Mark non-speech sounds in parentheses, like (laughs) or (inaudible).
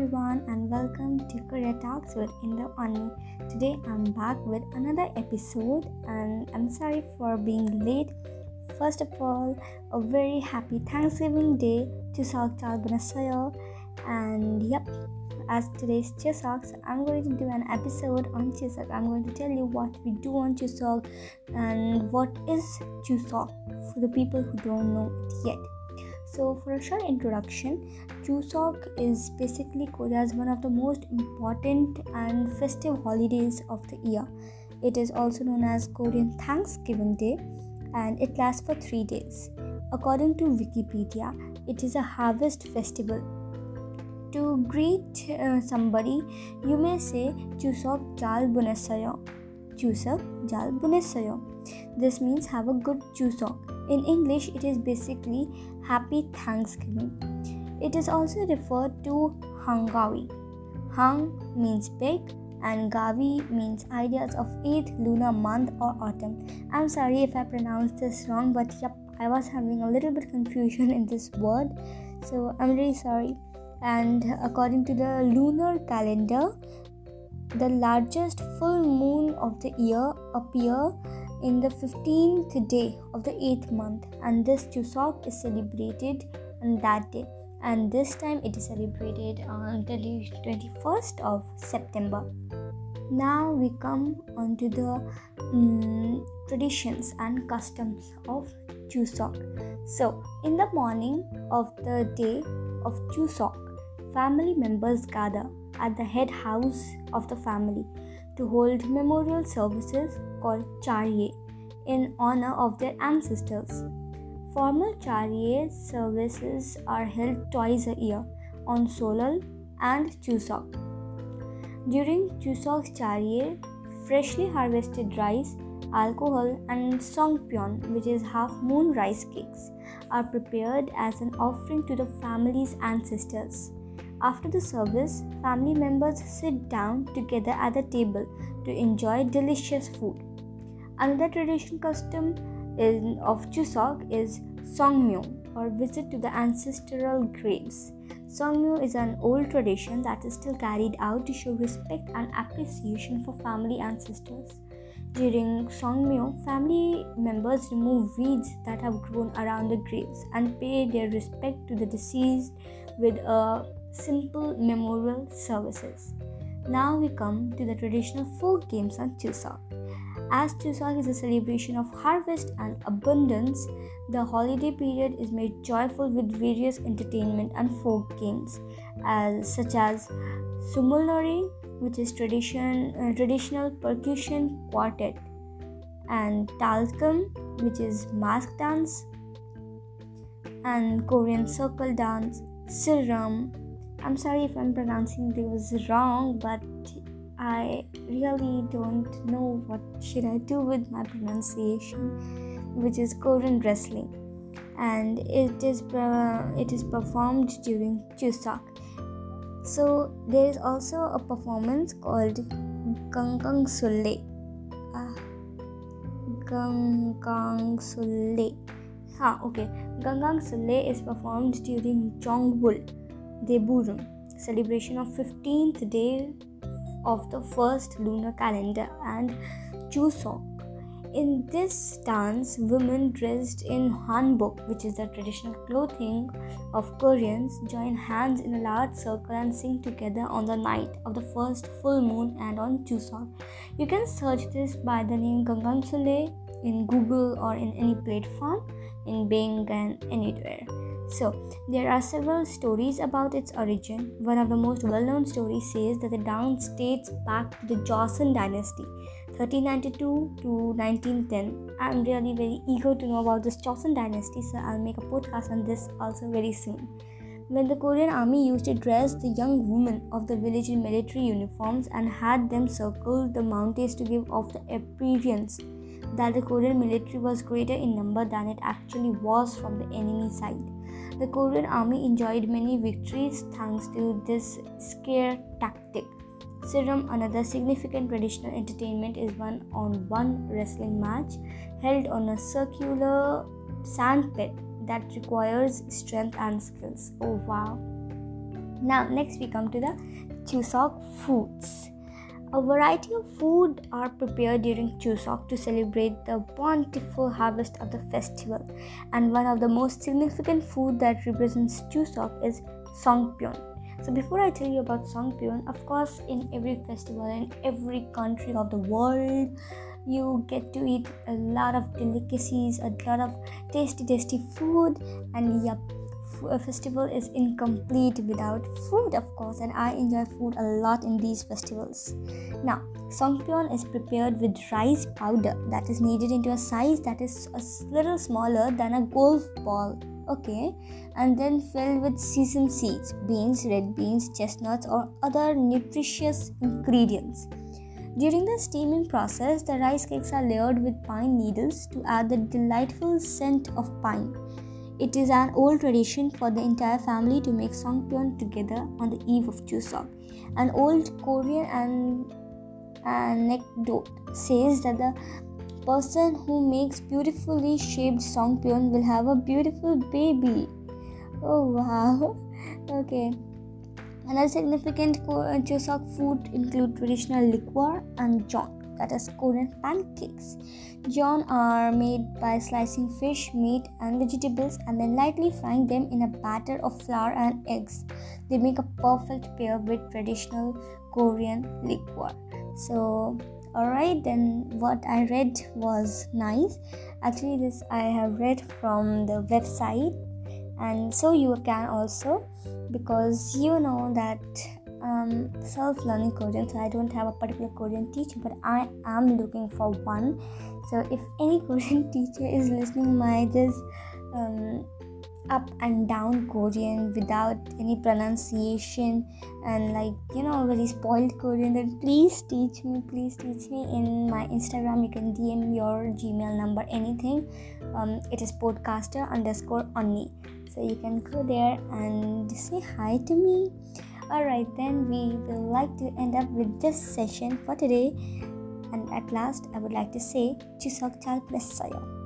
everyone, and welcome to Korea Talks with Indo Unnie. Today I'm back with another episode, and I'm sorry for being late. First of all, a very happy Thanksgiving Day to Salktal Banasayo. And yep, as today's Chuseok, I'm going to do an episode on Chuseok. I'm going to tell you what we do on Chuseok and what is Chuseok for the people who don't know it yet. So, for a short introduction, Chuseok is basically Korea's one of the most important and festive holidays of the year. It is also known as Korean Thanksgiving Day and it lasts for three days. According to Wikipedia, it is a harvest festival. To greet uh, somebody, you may say Chuseok Jal Bunesayo. Chuseok Jal Bunesayo. This means have a good Chuseok. In English, it is basically Happy Thanksgiving. It is also referred to Hangawi. Hang means big and Gavi means ideas of 8th lunar month or autumn. I'm sorry if I pronounced this wrong, but yep, I was having a little bit confusion in this word, so I'm really sorry. And according to the lunar calendar, the largest full moon of the year appear in the 15th day of the 8th month and this Chuseok is celebrated on that day and this time it is celebrated on the 21st of September. Now we come on to the um, traditions and customs of Chuseok. So, in the morning of the day of Chuseok, family members gather at the head house of the family to hold memorial services called Charye in honor of their ancestors. Formal Charye services are held twice a year on Solal and Chuseok. During Chuseok's Charye, freshly harvested rice, alcohol, and songpyeon, which is half moon rice cakes, are prepared as an offering to the family's ancestors. After the service, family members sit down together at the table to enjoy delicious food. Another traditional custom in, of Chuseok is Songmyo or visit to the ancestral graves. Songmyo is an old tradition that is still carried out to show respect and appreciation for family ancestors. During Songmyo, family members remove weeds that have grown around the graves and pay their respect to the deceased with a simple memorial services. Now we come to the traditional folk games on Chuseok. As Chuseok is a celebration of harvest and abundance, the holiday period is made joyful with various entertainment and folk games, as such as Sumulnori, which is tradition uh, traditional percussion quartet, and Talchum, which is mask dance, and Korean circle dance, Siram, I'm sorry if I'm pronouncing this wrong, but I really don't know what should I do with my pronunciation, which is Korean wrestling, and it is uh, it is performed during Chuseok. So there is also a performance called Gangang Sulle. Uh, Gangang Sulle. Ha, okay. Gangang Sulle is performed during Jongbul Deburum, celebration of 15th day of the first lunar calendar, and Chuseok. In this dance, women dressed in hanbok, which is the traditional clothing of Koreans, join hands in a large circle and sing together on the night of the first full moon and on Chuseok. You can search this by the name Gangang Sule in Google or in any platform in Bing and anywhere. So, there are several stories about its origin. One of the most well known stories says that the dance dates back to the Joseon dynasty, 1392 to 1910. I'm really very eager to know about this Joseon dynasty, so I'll make a podcast on this also very soon. When the Korean army used to dress the young women of the village in military uniforms and had them circle the mountains to give off the appearance that the Korean military was greater in number than it actually was from the enemy side. The Korean army enjoyed many victories thanks to this scare tactic. Siram, another significant traditional entertainment, is one on one wrestling match held on a circular sand pit that requires strength and skills. Oh wow! now next we come to the chuseok foods a variety of food are prepared during Chuseok to celebrate the bountiful harvest of the festival. And one of the most significant food that represents Chuseok is Songpyeon. So before I tell you about Songpyeon, of course, in every festival in every country of the world, you get to eat a lot of delicacies, a lot of tasty, tasty food, and yep, festival is incomplete without food of course and i enjoy food a lot in these festivals. Now songpyeon is prepared with rice powder that is kneaded into a size that is a little smaller than a golf ball okay? And then filled with seasoned seeds beans red beans chestnuts or other nutritious ingredients. During the steaming process the rice cakes are layered with pine needles to add the delightful scent of pine it is an old tradition for the entire family to make songpyeon together on the eve of Chuseok. An old Korean an- anecdote says that the person who makes beautifully shaped songpyeon will have a beautiful baby. Oh wow! (laughs) Okay. Another significant Chuseok food include traditional liquor and jeon that is Korean pancakes. Jeon are made by slicing fish, meat, and vegetables and then lightly frying them in a batter of flour and eggs. They make a perfect pair with traditional Korean liquor. So, alright, then what I read was nice. Actually, this I have read from the website, and so you can also because you know that um, self-learning Korean, so I don't have a particular Korean teacher, but I am looking for one. So if any (laughs) Korean teacher is listening my this um, up and down Korean without any pronunciation and like you know very spoiled Korean, then please teach me. Please teach me in my Instagram. You can DM your Gmail number, anything. Um, it is podcaster underscore onni. So you can go there and say hi to me. Alright, then we will like to end up with this session for today. And at last, I would like to say, Chuseok Chal Blessayo.